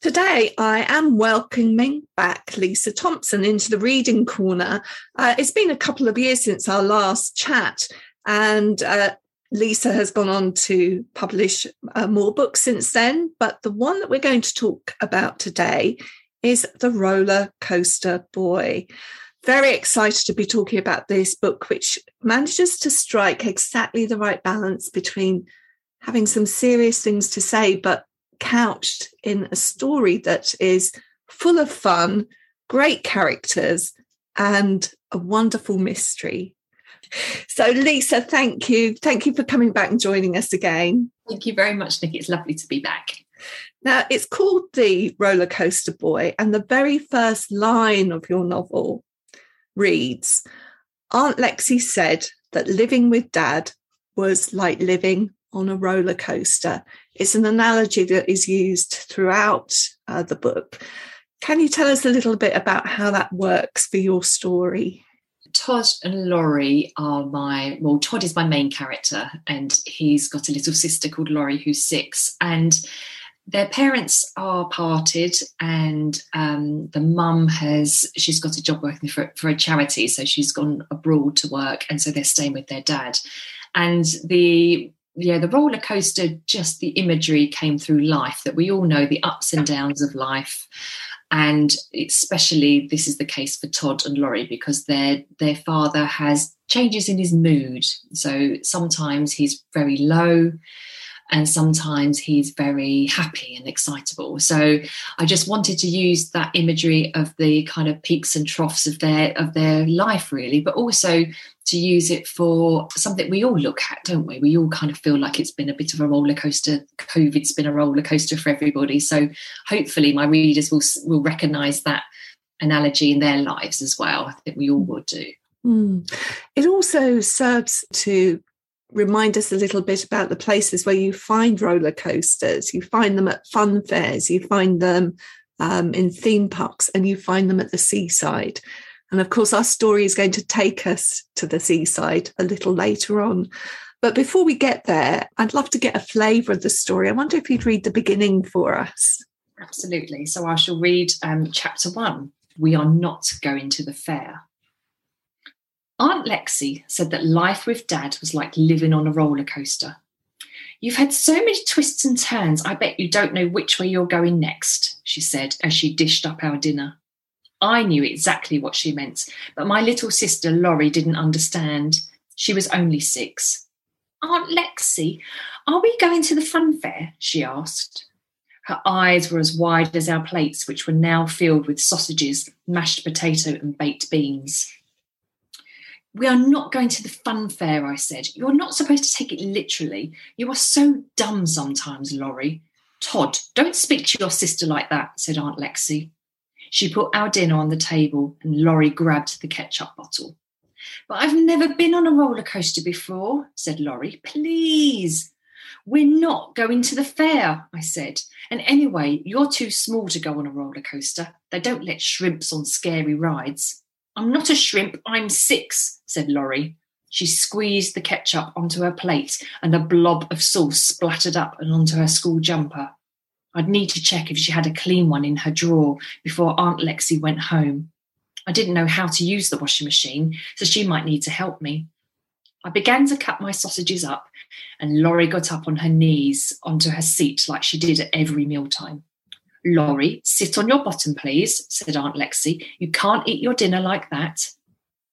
Today, I am welcoming back Lisa Thompson into the reading corner. Uh, it's been a couple of years since our last chat, and uh, Lisa has gone on to publish uh, more books since then. But the one that we're going to talk about today is The Roller Coaster Boy. Very excited to be talking about this book, which manages to strike exactly the right balance between having some serious things to say, but couched in a story that is full of fun, great characters, and a wonderful mystery. So, Lisa, thank you. Thank you for coming back and joining us again. Thank you very much, Nick. It's lovely to be back. Now, it's called The Roller Coaster Boy, and the very first line of your novel reads Aunt Lexi said that living with dad was like living on a roller coaster. It's an analogy that is used throughout uh, the book. Can you tell us a little bit about how that works for your story? Todd and Laurie are my well, Todd is my main character, and he's got a little sister called Laurie who's six. And their parents are parted, and um, the mum has she's got a job working for, for a charity, so she's gone abroad to work, and so they're staying with their dad. And the yeah, the roller coaster, just the imagery came through life that we all know the ups and downs of life. And especially this is the case for Todd and Laurie because their their father has changes in his mood. So sometimes he's very low and sometimes he's very happy and excitable. So I just wanted to use that imagery of the kind of peaks and troughs of their of their life, really, but also to use it for something we all look at, don't we? We all kind of feel like it's been a bit of a roller coaster. COVID's been a roller coaster for everybody. So hopefully, my readers will will recognise that analogy in their lives as well. I think we all would do. Mm. It also serves to remind us a little bit about the places where you find roller coasters. You find them at fun fairs, you find them um, in theme parks, and you find them at the seaside. And of course, our story is going to take us to the seaside a little later on. But before we get there, I'd love to get a flavour of the story. I wonder if you'd read the beginning for us. Absolutely. So I shall read um, chapter one. We are not going to the fair. Aunt Lexi said that life with Dad was like living on a roller coaster. You've had so many twists and turns, I bet you don't know which way you're going next, she said as she dished up our dinner. I knew exactly what she meant, but my little sister Laurie didn't understand. She was only six. Aunt Lexi, are we going to the fun fair? she asked. Her eyes were as wide as our plates, which were now filled with sausages, mashed potato, and baked beans. We are not going to the fun fair, I said. You're not supposed to take it literally. You are so dumb sometimes, Laurie. Todd, don't speak to your sister like that, said Aunt Lexi. She put our dinner on the table and Laurie grabbed the ketchup bottle. But I've never been on a roller coaster before, said Laurie. Please. We're not going to the fair, I said. And anyway, you're too small to go on a roller coaster. They don't let shrimps on scary rides. I'm not a shrimp, I'm six, said Laurie. She squeezed the ketchup onto her plate and a blob of sauce splattered up and onto her school jumper. I'd need to check if she had a clean one in her drawer before Aunt Lexi went home. I didn't know how to use the washing machine, so she might need to help me. I began to cut my sausages up, and Laurie got up on her knees onto her seat like she did at every mealtime. Laurie, sit on your bottom, please, said Aunt Lexi. You can't eat your dinner like that.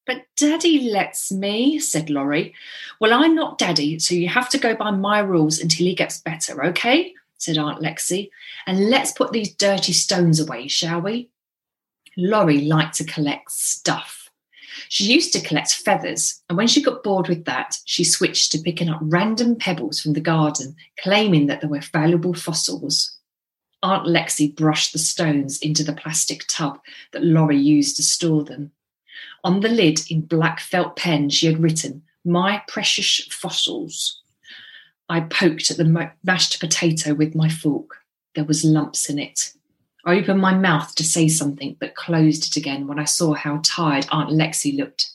But Daddy lets me, said Laurie. Well, I'm not Daddy, so you have to go by my rules until he gets better, okay? Said Aunt Lexi. And let's put these dirty stones away, shall we? Laurie liked to collect stuff. She used to collect feathers, and when she got bored with that, she switched to picking up random pebbles from the garden, claiming that they were valuable fossils. Aunt Lexi brushed the stones into the plastic tub that Laurie used to store them. On the lid, in black felt pen, she had written, My precious fossils. I poked at the mashed potato with my fork. There was lumps in it. I opened my mouth to say something, but closed it again when I saw how tired Aunt Lexi looked.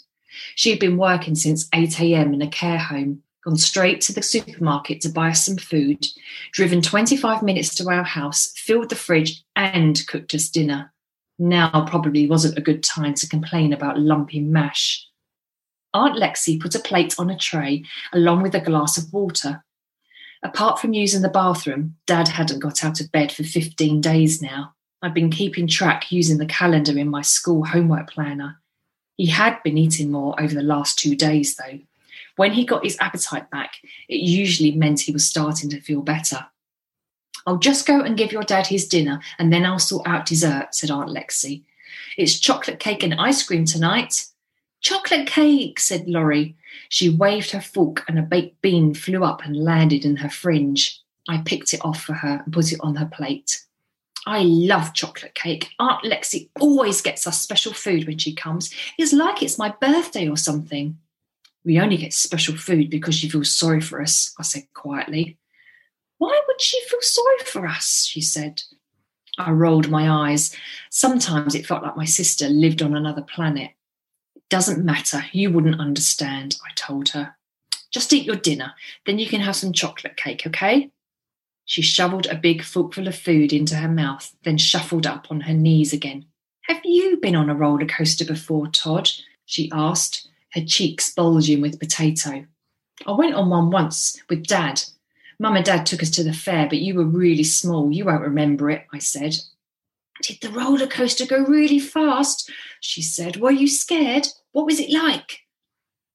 She had been working since 8 a.m. in a care home, gone straight to the supermarket to buy us some food, driven 25 minutes to our house, filled the fridge, and cooked us dinner. Now probably wasn't a good time to complain about lumpy mash. Aunt Lexi put a plate on a tray along with a glass of water. Apart from using the bathroom, Dad hadn't got out of bed for 15 days now. I'd been keeping track using the calendar in my school homework planner. He had been eating more over the last two days, though. When he got his appetite back, it usually meant he was starting to feel better. I'll just go and give your dad his dinner and then I'll sort out dessert, said Aunt Lexi. It's chocolate cake and ice cream tonight. Chocolate cake, said Laurie. She waved her fork and a baked bean flew up and landed in her fringe. I picked it off for her and put it on her plate. I love chocolate cake. Aunt Lexi always gets us special food when she comes. It's like it's my birthday or something. We only get special food because she feels sorry for us, I said quietly. Why would she feel sorry for us? she said. I rolled my eyes. Sometimes it felt like my sister lived on another planet. Doesn't matter. You wouldn't understand, I told her. Just eat your dinner, then you can have some chocolate cake, okay? She shoveled a big forkful of food into her mouth, then shuffled up on her knees again. Have you been on a roller coaster before, Todd? she asked, her cheeks bulging with potato. I went on one once with Dad. Mum and Dad took us to the fair, but you were really small. You won't remember it, I said. Did the roller coaster go really fast? She said. Were you scared? What was it like?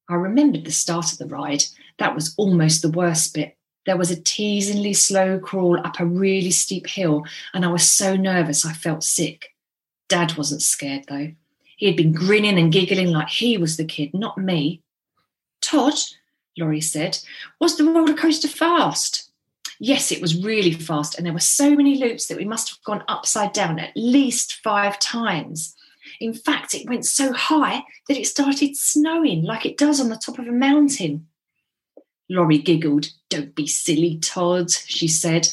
I remembered the start of the ride. That was almost the worst bit. There was a teasingly slow crawl up a really steep hill, and I was so nervous I felt sick. Dad wasn't scared, though. He had been grinning and giggling like he was the kid, not me. Todd, Laurie said, was the roller coaster fast? Yes, it was really fast, and there were so many loops that we must have gone upside down at least five times. In fact, it went so high that it started snowing like it does on the top of a mountain. Laurie giggled. Don't be silly, Todd, she said.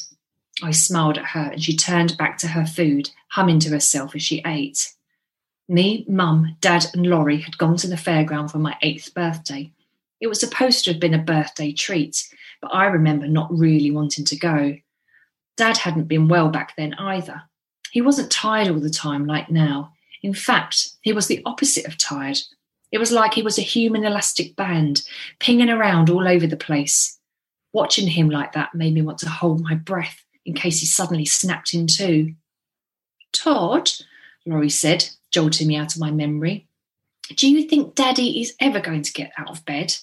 I smiled at her and she turned back to her food, humming to herself as she ate. Me, Mum, Dad, and Laurie had gone to the fairground for my eighth birthday. It was supposed to have been a birthday treat, but I remember not really wanting to go. Dad hadn't been well back then either. He wasn't tired all the time like now. In fact, he was the opposite of tired. It was like he was a human elastic band, pinging around all over the place. Watching him like that made me want to hold my breath in case he suddenly snapped in two. Todd, Laurie said, jolting me out of my memory, do you think Daddy is ever going to get out of bed?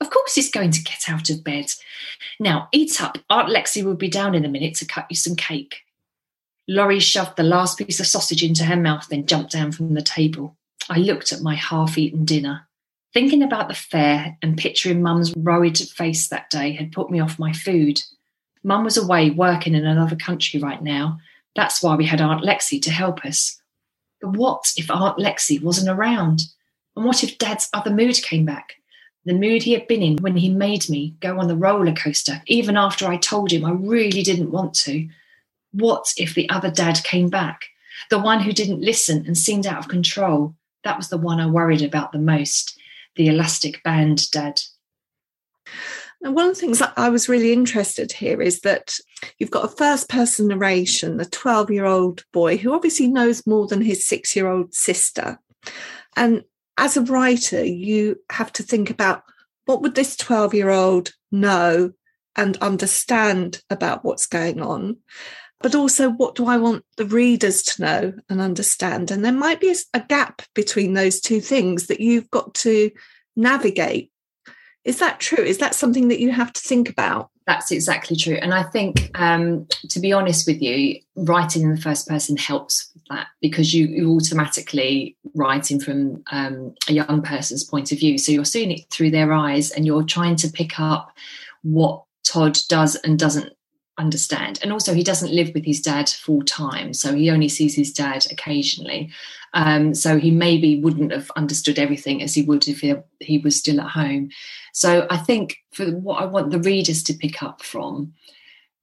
Of course he's going to get out of bed. Now, eat up. Aunt Lexi will be down in a minute to cut you some cake. Laurie shoved the last piece of sausage into her mouth, then jumped down from the table. I looked at my half eaten dinner. Thinking about the fair and picturing Mum's worried face that day had put me off my food. Mum was away working in another country right now. That's why we had Aunt Lexi to help us. But what if Aunt Lexi wasn't around? And what if Dad's other mood came back? The mood he had been in when he made me go on the roller coaster, even after I told him I really didn't want to. What if the other dad came back? The one who didn't listen and seemed out of control, that was the one I worried about the most the elastic band dad. And one of the things I was really interested here is that you've got a first person narration, the 12 year old boy who obviously knows more than his six year old sister. And as a writer, you have to think about what would this 12 year old know and understand about what's going on but also what do I want the readers to know and understand? And there might be a, gap between those two things that you've got to navigate. Is that true? Is that something that you have to think about? That's exactly true. And I think, um, to be honest with you, writing in the first person helps with that because you, you automatically writing from um, a young person's point of view. So you're seeing it through their eyes and you're trying to pick up what Todd does and doesn't understand. And also, he doesn't live with his dad full time, so he only sees his dad occasionally. Um, so he maybe wouldn't have understood everything as he would if he, he was still at home. So I think for what I want the readers to pick up from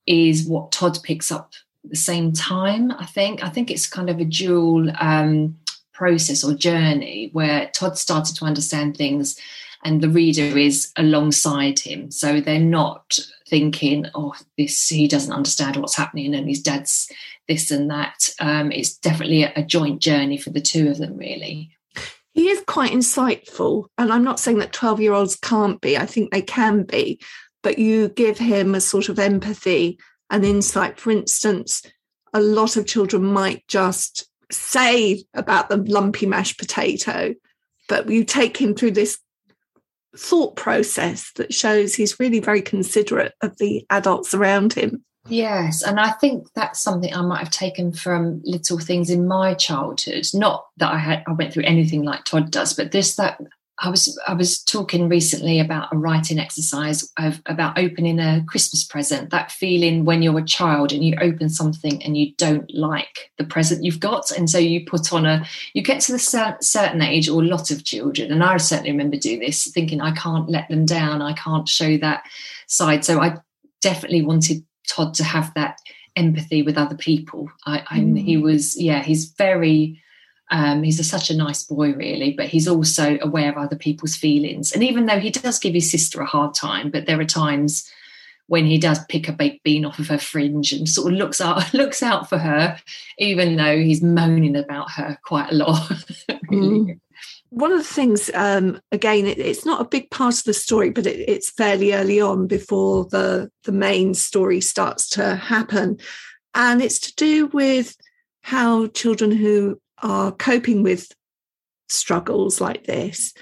is what Todd picks up at the same time. I think I think it's kind of a dual um, process or journey where Todd started to understand things and the reader is alongside him. So they're not thinking, oh, this, he doesn't understand what's happening and his dad's this and that. Um, it's definitely a, a joint journey for the two of them, really. He is quite insightful. And I'm not saying that 12 year olds can't be, I think they can be, but you give him a sort of empathy and insight. For instance, a lot of children might just say about the lumpy mashed potato, but you take him through this thought process that shows he's really very considerate of the adults around him. Yes, and I think that's something I might have taken from little things in my childhood. Not that I had I went through anything like Todd does, but this that I was I was talking recently about a writing exercise of about opening a Christmas present. That feeling when you're a child and you open something and you don't like the present you've got, and so you put on a. You get to the certain age, or a lot of children, and I certainly remember doing this, thinking I can't let them down. I can't show that side. So I definitely wanted Todd to have that empathy with other people. I, I mm. he was yeah, he's very um, he's a, such a nice boy, really, but he's also aware of other people's feelings. And even though he does give his sister a hard time, but there are times when he does pick a baked bean off of her fringe and sort of looks out looks out for her, even though he's moaning about her quite a lot. really. mm. One of the things, um, again, it, it's not a big part of the story, but it, it's fairly early on before the the main story starts to happen, and it's to do with how children who are coping with struggles like this,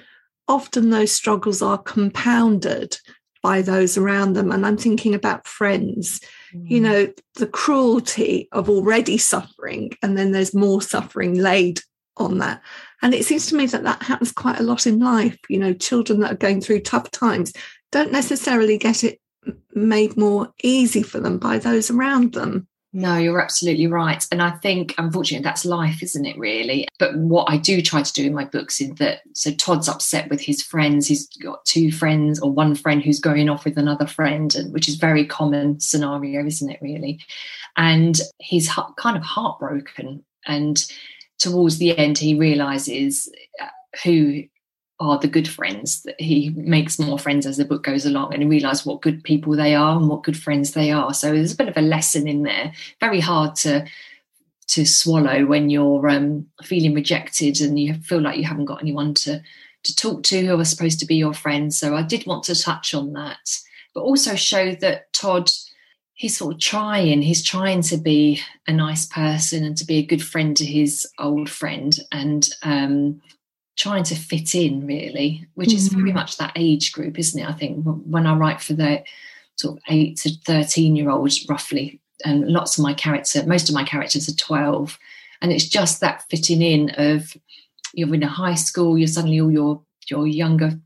often those struggles are compounded by those around them. And I'm thinking about friends, mm. you know, the cruelty of already suffering, and then there's more suffering laid on that. And it seems to me that that happens quite a lot in life. You know, children that are going through tough times don't necessarily get it made more easy for them by those around them. No, you're absolutely right. And I think, unfortunately, that's life, isn't it, really? But what I do try to do in my books is that so Todd's upset with his friends. He's got two friends or one friend who's going off with another friend, and which is very common scenario, isn't it, really? And he's kind of heartbroken. And towards the end, he realizes uh, who are the good friends that he makes more friends as the book goes along and he realizes what good people they are and what good friends they are. So there's a bit of a lesson in there. Very hard to to swallow when you're um, feeling rejected and you feel like you haven't got anyone to to talk to who are supposed to be your friends. So i did want to touch on that but also show that todd he's sort of trying he's trying to be a nice person and to be a good friend to his old friend. And um, trying to fit in really which mm-hmm. is very mm-hmm. much that age group isn't it i think when i write for the sort of 8 to 13 year olds roughly and lots of my character most of my characters are 12 and it's just that fitting in of you're in a high school you're suddenly all your your younger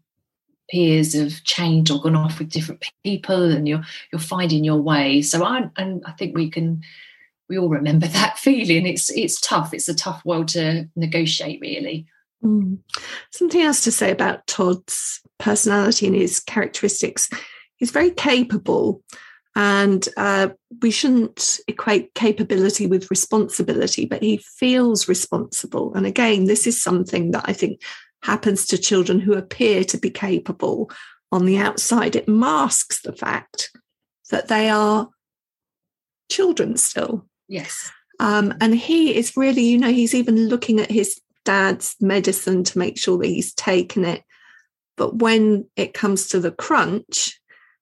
peers have changed or gone off with different people and you're you're finding your way so i and i think we can we all remember that feeling it's it's tough it's a tough world to negotiate really Mm. Something else to say about Todd's personality and his characteristics. He's very capable, and uh, we shouldn't equate capability with responsibility, but he feels responsible. And again, this is something that I think happens to children who appear to be capable on the outside. It masks the fact that they are children still. Yes. Um, and he is really, you know, he's even looking at his dad's medicine to make sure that he's taken it. But when it comes to the crunch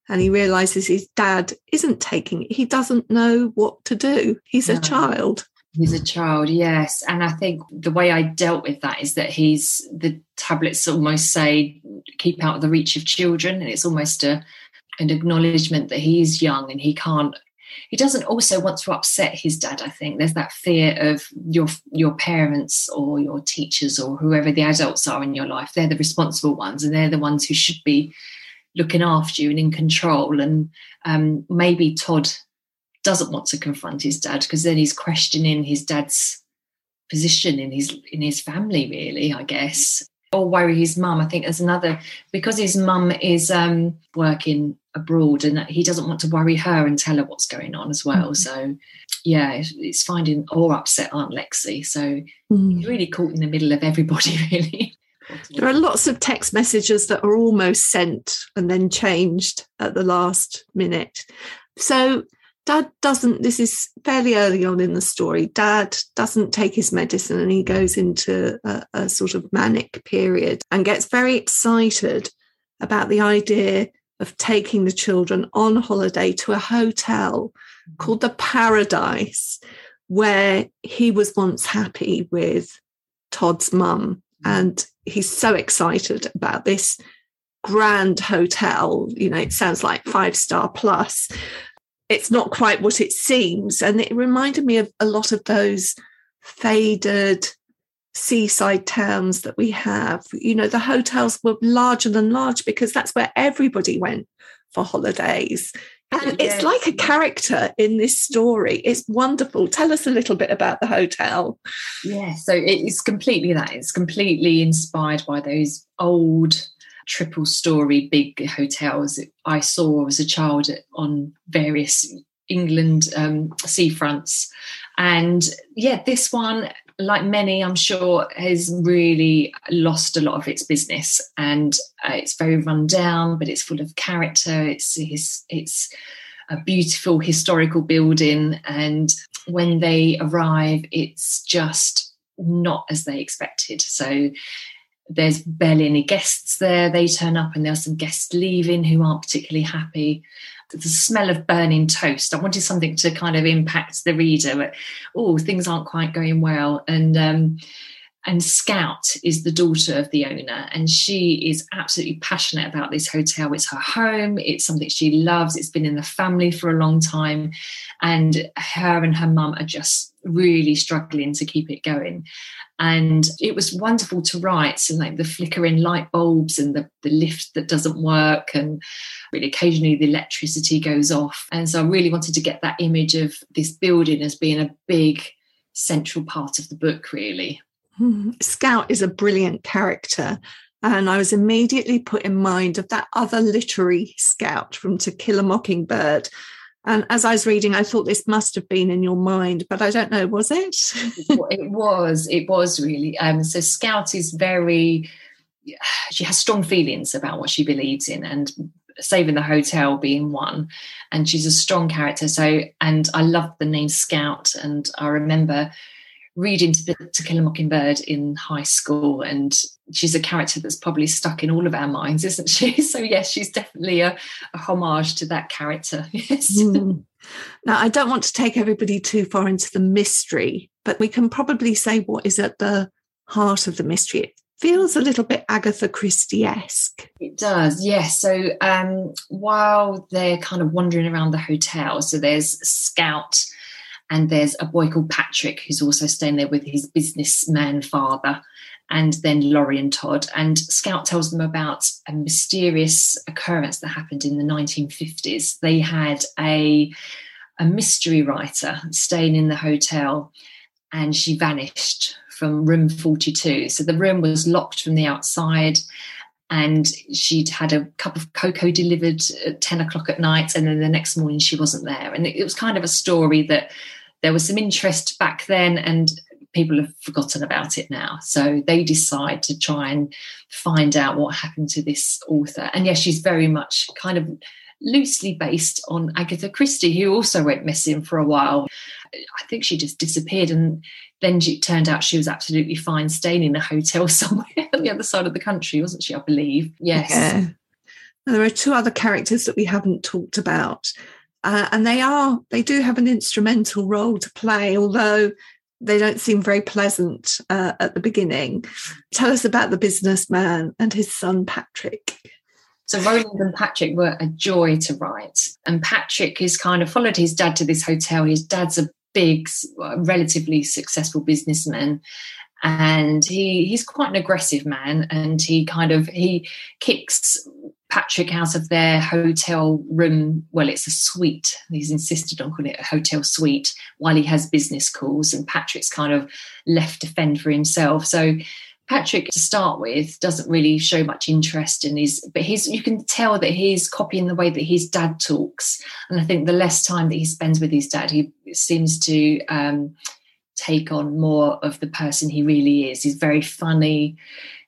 and he realizes his dad isn't taking it, he doesn't know what to do. He's no. a child. He's a child, yes. And I think the way I dealt with that is that he's the tablets almost say keep out of the reach of children. And it's almost a an acknowledgement that he's young and he can't he doesn't also want to upset his dad i think. There's that fear of your your parents or your teachers or whoever the adults are in your life. They're the responsible ones and they're the ones who should be looking after you and in control. And um, maybe todd doesn't want to confront his dad because then he's questioning his dad's position in his in his family really i guess or worry his mum i think there's another because his mum is um, working abroad and he doesn't want to worry her and tell her what's going on as well. Mm-hmm. So, yeah, it's finding or upset Aunt Lexi. So mm-hmm. he's really caught in the middle of everybody, really. There are lots of text messages that are almost sent and then changed at the last minute. So dad doesn't this is fairly early on in the story. Dad doesn't take his medicine and he goes into a, a, sort of manic period and gets very excited about the idea of taking the children on holiday to a hotel called the paradise where he was once happy with todd's mum. And he's so excited about this grand hotel. You know it sounds like five star plus it's not quite what it seems. And it reminded me of a lot of those faded seaside towns that we have. You know, the hotels were larger than large because that's where everybody went for holidays. And yes. it's like a character in this story. It's wonderful. Tell us a little bit about the hotel. Yeah, so it's completely that. It's completely inspired by those old triple story big hotels I saw as a child on various England um, seafronts. And yeah, this one, like many, I'm sure, has really lost a lot of its business, and uh, it's very run down, but it's full of character. It's it's, it's a beautiful historical building, and when they arrive, it's just not as they expected. So there's barely any guests there. They turn up and there are some guests leaving who aren't particularly happy. The smell of burning toast. I wanted something to kind of impact the reader. Oh, things aren't quite going well. And um, and Scout is the daughter of the owner, and she is absolutely passionate about this hotel. It's her home, it's something she loves, it's been in the family for a long time. And her and her mum are just really struggling to keep it going and it was wonderful to write and like the flickering light bulbs and the, the lift that doesn't work and really occasionally the electricity goes off and so i really wanted to get that image of this building as being a big central part of the book really. Scout is a brilliant character and I was immediately put in mind of that other literary scout from To Kill a Mockingbird, and as I was reading, I thought this must have been in your mind, but I don't know, was it? it was, it was really. Um, so Scout is very, she has strong feelings about what she believes in, and saving the hotel being one. And she's a strong character. So, and I love the name Scout. And I remember reading to, the, to Kill a Mockingbird in high school, and she's a character that's probably stuck in all of our minds, isn't she? So yes, she's definitely a, a homage to that character. Yes. Mm. Now, I don't want to take everybody too far into the mystery, but we can probably say what is at the heart of the mystery. It feels a little bit Agatha Christie esque. It does, yes. So um, while they're kind of wandering around the hotel, so there's Scout and there's a boy called Patrick who's also staying there with his businessman father, and then Laurie and Todd. And Scout tells them about a mysterious occurrence that happened in the 1950s. They had a a mystery writer staying in the hotel, and she vanished from room 42. So the room was locked from the outside and she'd had a cup of cocoa delivered at 10 o'clock at night and then the next morning she wasn't there and it, was kind of a story that there was some interest back then and people have forgotten about it now. So they decide to try and find out what happened to this author. And yes she's very much kind of loosely based on agatha christie who also went missing for a while. I think she just disappeared and then it turned out she was absolutely fine staying in a hotel somewhere on the other side of the country wasn't she i believe? Yes. Yeah. there are two other characters that we haven't talked about uh, and they are they do have an instrumental role to play although they don't seem very pleasant uh, at the beginning tell us about the businessman and his son patrick so Roland and Patrick were a joy to write. And Patrick has kind of followed his dad to this hotel. His dad's a big, relatively successful businessman. And he he's quite an aggressive man, and he kind of he kicks Patrick out of their hotel room. Well, it's a suite. He's insisted on calling it a hotel suite while he has business calls, and Patrick's kind of left to fend for himself. So Patrick, to start with, doesn't really show much interest in his, but he's you can tell that he's copying the way that his dad talks. And I think the less time that he spends with his dad, he seems to um, take on more of the person he really is. He's very funny,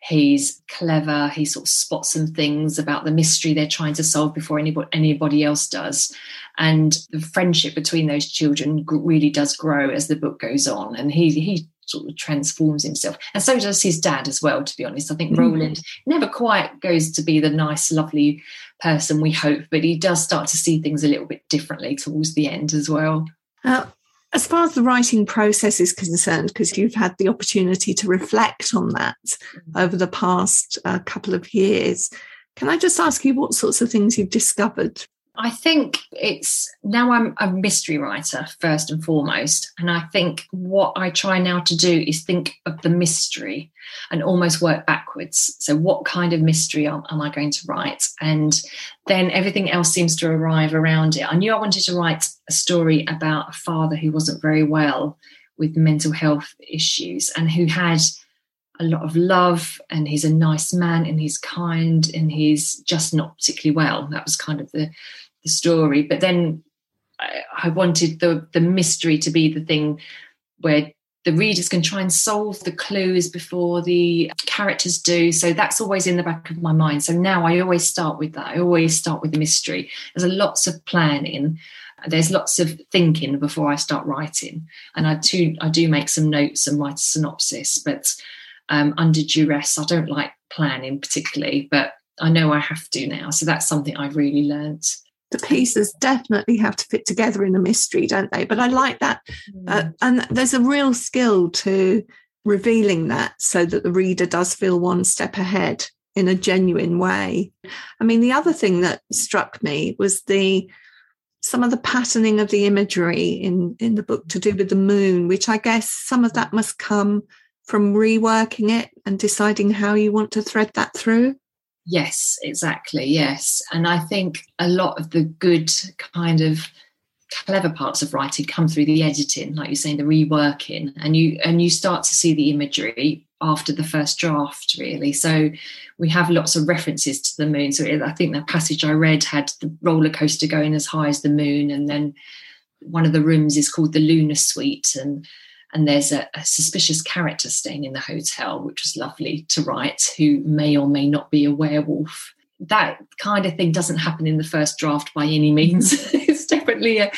he's clever, he sort of spots some things about the mystery they're trying to solve before anybody, anybody else does. And the friendship between those children really does grow as the book goes on. And he, he sort of transforms himself. And so does his dad as well, to be honest. I think mm-hmm. Roland never quite goes to be the nice, lovely person we hope, but he does start to see things a little bit differently towards the end as well. Uh, as far as the writing process is concerned, because you've had the opportunity to reflect on that mm-hmm. over the past uh, couple of years, can I just ask you what sorts of things you've discovered I think it's now I'm a mystery writer first and foremost. And I think what I try now to do is think of the mystery and almost work backwards. So, what kind of mystery am, am I going to write? And then everything else seems to arrive around it. I knew I wanted to write a story about a father who wasn't very well with mental health issues and who had a lot of love and he's a nice man and he's kind and he's just not particularly well. That was kind of the the story. But then I, I wanted the the mystery to be the thing where the readers can try and solve the clues before the characters do. So that's always in the back of my mind. So now I always start with that. I always start with the mystery. There's lots of planning. There's lots of thinking before I start writing, and I do I do make some notes and write a synopsis. But um, under duress, I don't like planning particularly, but I know I have to now. So that's something I've really learnt the pieces definitely have to fit together in a mystery, don't they? But I like that. Uh, mm. and there's a real skill to revealing that so that the reader does feel one step ahead in a genuine way. I mean, the other thing that struck me was the some of the patterning of the imagery in in the book to do with the moon, which I guess some of that must come from reworking it and deciding how you want to thread that through. Yes, exactly. Yes. And I think a lot of the good kind of clever parts of writing come through the editing, like you're saying, the reworking, and you and you start to see the imagery after the first draft, really. So we have lots of references to the moon. So I think the passage I read had the roller coaster going as high as the moon, and then one of the rooms is called the lunar suite, and and there's a, a, suspicious character staying in the hotel, which was lovely to write, who may or may not be a werewolf. That kind of thing doesn't happen in the first draft by any means. it's definitely a,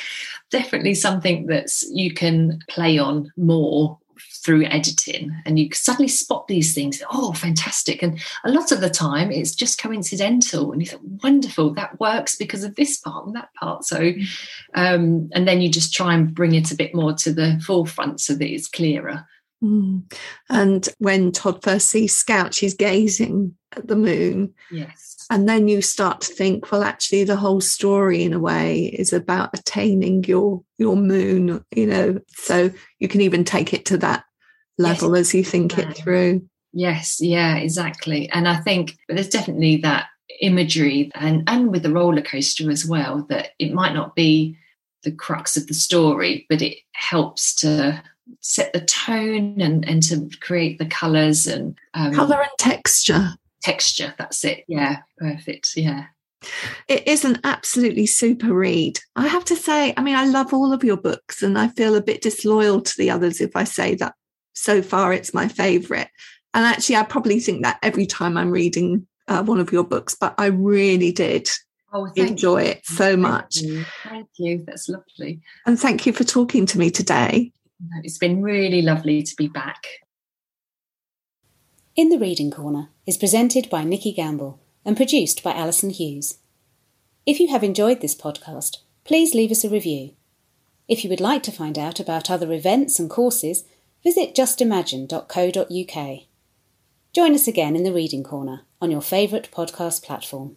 definitely something that's you can play on more through editing and you suddenly spot these things oh fantastic. And a lot of the time it's just coincidental and you think wonderful that works because of this part and that part. So mm. um, and then you just try and bring it a bit more to the forefront so that it's clearer. Mm. and when todd first sees scout she's gazing at the moon. Yes and then you start to think well actually the whole story in a way is about attaining your your moon you know? So you can even take it to that level yes. as you think yeah. it through. Yes. Yeah exactly. And i think there's definitely that imagery and and with the roller coaster as well that it might not be the crux of the story but it helps to set the tone and and to create the colors and um, color and texture texture. That's it. Yeah, perfect. Yeah. It is an absolutely super read. I have to say, I mean, I love all of your books and I feel a bit disloyal to the others if I say that so far it's my favorite. And actually, I probably think that every time I'm reading uh, one of your books, but I really did oh, enjoy you. it so thank much. You. Thank you. That's lovely. And thank you for talking to me today. It's been really lovely to be back. In the Reading Corner is presented by Nikki Gamble and produced by Alison Hughes. If you have enjoyed this podcast, please leave us a review. If you would like to find out about other events and courses, visit justimagine.co.uk. Join us again in the Reading Corner on your favourite podcast platform.